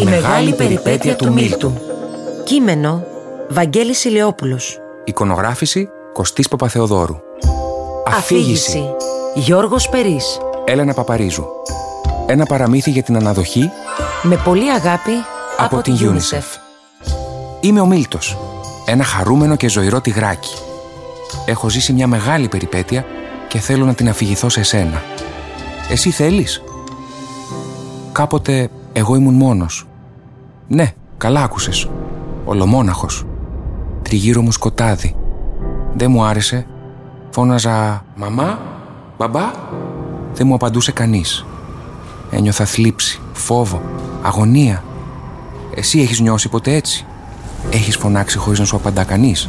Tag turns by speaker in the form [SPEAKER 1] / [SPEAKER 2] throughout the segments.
[SPEAKER 1] Η, μεγάλη περιπέτεια του Μίλτου.
[SPEAKER 2] Κείμενο Βαγγέλης Ηλιόπουλος.
[SPEAKER 1] Εικονογράφηση Κωστής Παπαθεοδόρου.
[SPEAKER 2] Αφήγηση Γιώργος Περής.
[SPEAKER 1] Έλενα Παπαρίζου. Ένα παραμύθι για την αναδοχή
[SPEAKER 2] Με πολύ αγάπη
[SPEAKER 1] από, την UNICEF. Είμαι ο Μίλτος. Ένα χαρούμενο και ζωηρό τυγράκι. Έχω ζήσει μια μεγάλη περιπέτεια και θέλω να την αφηγηθώ σε σένα. Εσύ θέλεις; Κάποτε εγώ ήμουν μόνος. Ναι, καλά άκουσες. Ολομόναχος. Τριγύρω μου σκοτάδι. Δεν μου άρεσε. Φώναζα «Μαμά, μπαμπά». Δεν μου απαντούσε κανείς. Ένιωθα θλίψη, φόβο, αγωνία. Εσύ έχεις νιώσει ποτέ έτσι; Έχεις φωνάξει χωρίς να σου απαντά κανείς;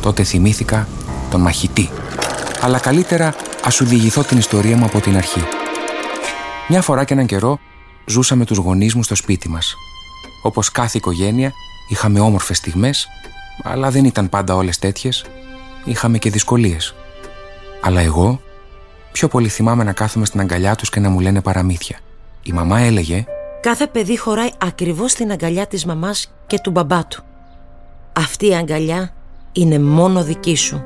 [SPEAKER 1] Τότε θυμήθηκα τον μαχητή. Αλλά καλύτερα ας σου διηγηθώ την ιστορία μου από την αρχή. Μια φορά και έναν καιρό ζούσαμε τους γονείς μου στο σπίτι μας. Όπως κάθε οικογένεια είχαμε όμορφες στιγμές, αλλά δεν ήταν πάντα όλες τέτοιες. Είχαμε και δυσκολίες. Αλλά εγώ πιο πολύ θυμάμαι να κάθομαι στην αγκαλιά τους και να μου λένε παραμύθια. Η μαμά έλεγε
[SPEAKER 2] Κάθε παιδί χωράει ακριβώς στην αγκαλιά της μαμάς και του μπαμπά του. Αυτή η αγκαλιά είναι μόνο δική σου.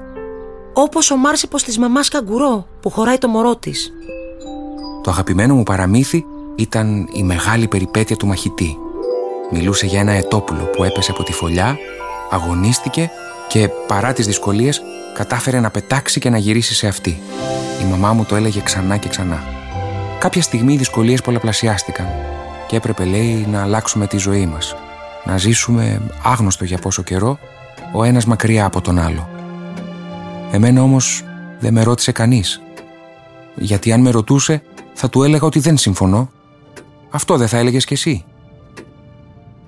[SPEAKER 2] Όπως ο Μάρσιπος της μαμάς καγκουρό που χωράει το μωρό της.
[SPEAKER 1] Το αγαπημένο μου παραμύθι ήταν η μεγάλη περιπέτεια του μαχητή. Μιλούσε για ένα ετόπουλο που έπεσε από τη φωλιά, αγωνίστηκε και παρά τις δυσκολίες κατάφερε να πετάξει και να γυρίσει σε αυτή. Η μαμά μου το έλεγε ξανά και ξανά. Κάποια στιγμή οι δυσκολίες πολλαπλασιάστηκαν και έπρεπε λέει να αλλάξουμε τη ζωή μας. Να ζήσουμε άγνωστο για πόσο καιρό, ο ένας μακριά από τον άλλο. Εμένα όμως δεν με ρώτησε κανείς. Γιατί αν με ρωτούσε θα του έλεγα ότι δεν συμφωνώ. Αυτό δεν θα έλεγες κι εσύ.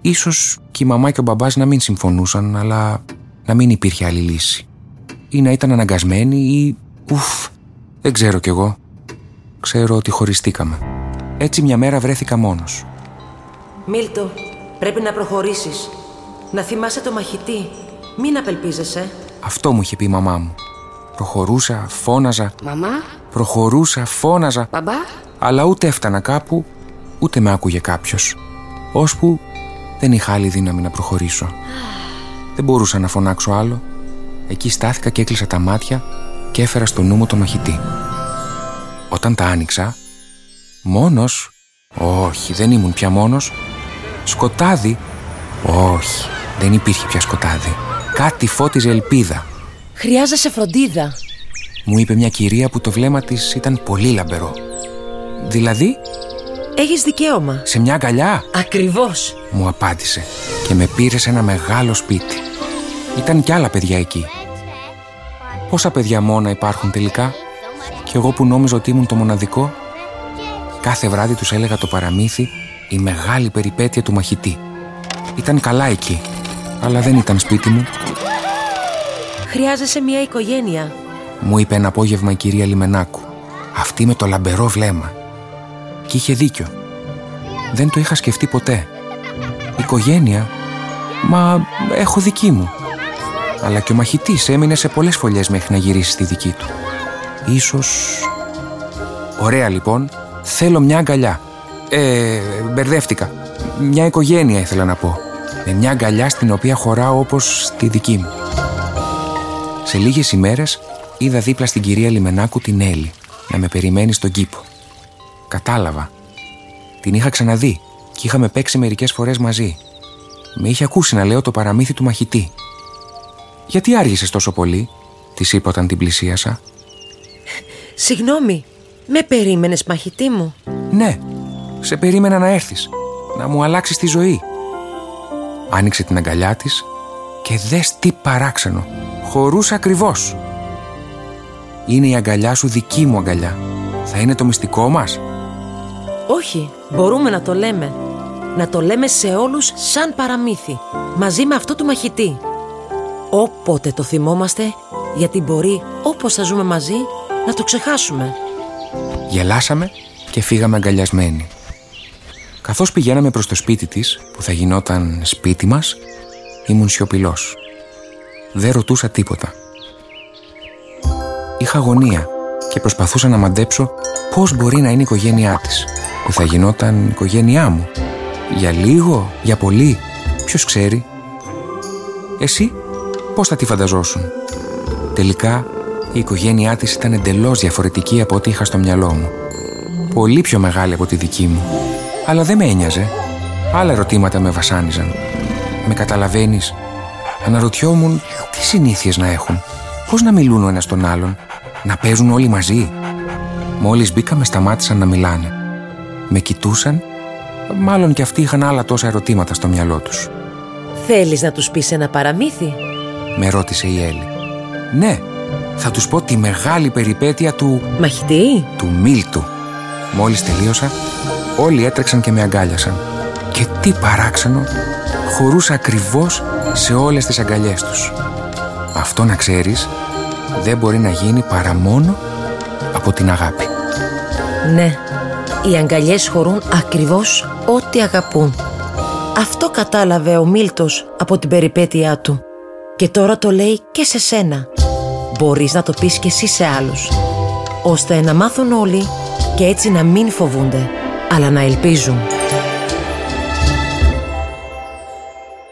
[SPEAKER 1] Ίσως και η μαμά και ο μπαμπάς να μην συμφωνούσαν, αλλά να μην υπήρχε άλλη λύση. Ή να ήταν αναγκασμένοι ή... Ουφ, δεν ξέρω κι εγώ. Ξέρω ότι χωριστήκαμε. Έτσι μια μέρα βρέθηκα μόνος.
[SPEAKER 2] Μίλτο, πρέπει να προχωρήσεις. Να θυμάσαι το μαχητή. Μην απελπίζεσαι.
[SPEAKER 1] Αυτό μου είχε πει η μαμά μου. Προχωρούσα, φώναζα.
[SPEAKER 2] Μαμά,
[SPEAKER 1] Προχωρούσα, φώναζα.
[SPEAKER 2] μπαμπά;
[SPEAKER 1] Αλλά ούτε έφτανα κάπου, ούτε με άκουγε κάποιος. Ώσπου δεν είχα άλλη δύναμη να προχωρήσω. Δεν μπορούσα να φωνάξω άλλο. Εκεί στάθηκα και έκλεισα τα μάτια και έφερα στο νου μου το μαχητή. Όταν τα άνοιξα, μόνος, όχι, δεν ήμουν πια μόνος, σκοτάδι, όχι, δεν υπήρχε πια σκοτάδι. Κάτι φώτιζε ελπίδα.
[SPEAKER 2] Χρειάζεσαι φροντίδα.
[SPEAKER 1] Μου είπε μια κυρία που το βλέμμα της ήταν πολύ λαμπερό. Δηλαδή,
[SPEAKER 2] Έχεις δικαίωμα.
[SPEAKER 1] σε μια αγκαλιά,
[SPEAKER 2] Ακριβώς.
[SPEAKER 1] μου απάντησε και με πήρες σε ένα μεγάλο σπίτι. Ήταν κι άλλα παιδιά εκεί. Πόσα παιδιά μόνα υπάρχουν τελικά; Κι εγώ που νόμιζα ότι ήμουν το μοναδικό. Κάθε βράδυ τους έλεγα το παραμύθι η μεγάλη περιπέτεια του μαχητή. Ήταν καλά εκεί, αλλά δεν ήταν σπίτι μου.
[SPEAKER 2] Χρειάζεσαι μια οικογένεια.
[SPEAKER 1] Μου είπε ένα απόγευμα η κυρία Λιμενάκου. Αυτή με το λαμπερό βλέμμα. Και είχε δίκιο. Δεν το είχα σκεφτεί ποτέ. Οικογένεια. Μα έχω δική μου. Αλλά και ο μαχητής έμεινε σε πολλές φωλιές μέχρι να γυρίσει στη δική του. Ίσως... Ωραία λοιπόν. Θέλω μια αγκαλιά. Ε, μπερδεύτηκα. Μια οικογένεια ήθελα να πω. Με μια αγκαλιά στην οποία χωράω όπως στη δική μου. Σε λίγες ημέρες είδα δίπλα στην κυρία Λιμενάκου την Έλλη να με περιμένει στον κήπο. Κατάλαβα. Την είχα ξαναδεί και είχαμε παίξει μερικές φορές μαζί. Με είχε ακούσει να λέω το παραμύθι του μαχητή. «Γιατί άργησες τόσο πολύ» της είπα όταν την πλησίασα.
[SPEAKER 2] Συγγνώμη, με περίμενες μαχητή μου;
[SPEAKER 1] «Ναι, σε περίμενα να έρθεις, να μου αλλάξεις τη ζωή». Άνοιξε την αγκαλιά της και δες τι παράξενο. Χωρούσε ακριβώς. Είναι η αγκαλιά σου δική μου αγκαλιά. Θα είναι το μυστικό μας;
[SPEAKER 2] Όχι, μπορούμε να το λέμε. Να το λέμε σε όλους σαν παραμύθι, μαζί με αυτό του μαχητή. Όποτε το θυμόμαστε, γιατί μπορεί, όπως θα ζούμε μαζί, να το ξεχάσουμε.
[SPEAKER 1] Γελάσαμε και φύγαμε αγκαλιασμένοι. Καθώς πηγαίναμε προς το σπίτι της, που θα γινόταν σπίτι μας, ήμουν σιωπηλός. Δεν ρωτούσα τίποτα. Είχα αγωνία και προσπαθούσα να μαντέψω πώς μπορεί να είναι η οικογένειά της, που θα γινόταν η οικογένειά μου. Για λίγο, για πολύ, ποιος ξέρει. Εσύ, πώς θα τη φανταζόσουν; Τελικά, η οικογένειά της ήταν εντελώς διαφορετική από ό,τι είχα στο μυαλό μου. Πολύ πιο μεγάλη από τη δική μου. Αλλά δεν με ένοιαζε. Άλλα ερωτήματα με βασάνιζαν. Με καταλαβαίνεις. Αναρωτιόμουν τι συνήθειες να έχουν; Πώς να μιλούν ο ένας τον άλλον; Να παίζουν όλοι μαζί; Μόλις μπήκαμε σταμάτησαν να μιλάνε. Με κοιτούσαν; Μάλλον και αυτοί είχαν άλλα τόσα ερωτήματα στο μυαλό τους.
[SPEAKER 2] Θέλεις να τους πεις ένα παραμύθι;
[SPEAKER 1] Με ρώτησε η Έλλη. Ναι, θα τους πω τη μεγάλη περιπέτεια του...
[SPEAKER 2] Μαχητή;
[SPEAKER 1] του Μίλτου. Μόλις τελείωσα, όλοι έτρεξαν και με αγκάλιασαν. Και τι παράξενο, χωρούσα ακριβώς σε όλες τις αγκαλιές τους. Αυτό να ξέρεις, δεν μπορεί να γίνει παρά μόνο από την αγάπη.
[SPEAKER 2] Ναι, οι αγκαλιές χωρούν ακριβώς ό,τι αγαπούν. Αυτό κατάλαβε ο Μίλτος από την περιπέτειά του. Και τώρα το λέει και σε σένα. Μπορείς να το πεις και εσύ σε άλλους. Ώστε να μάθουν όλοι και έτσι να μην φοβούνται, αλλά να ελπίζουν.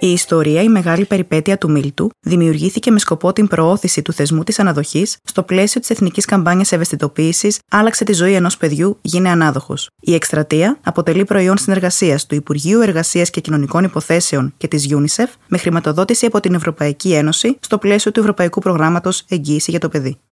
[SPEAKER 3] Η ιστορία «Η μεγάλη περιπέτεια του Μίλτου» δημιουργήθηκε με σκοπό την προώθηση του θεσμού της αναδοχής στο πλαίσιο της εθνικής καμπάνιας ευαισθητοποίησης Άλλαξε τη ζωή ενός παιδιού, γίνε ανάδοχος. Η εκστρατεία αποτελεί προϊόν συνεργασίας του Υπουργείου Εργασίας και Κοινωνικών Υποθέσεων και της UNICEF με χρηματοδότηση από την Ευρωπαϊκή Ένωση στο πλαίσιο του Ευρωπαϊκού Προγράμματος Εγγύηση για το Παιδί.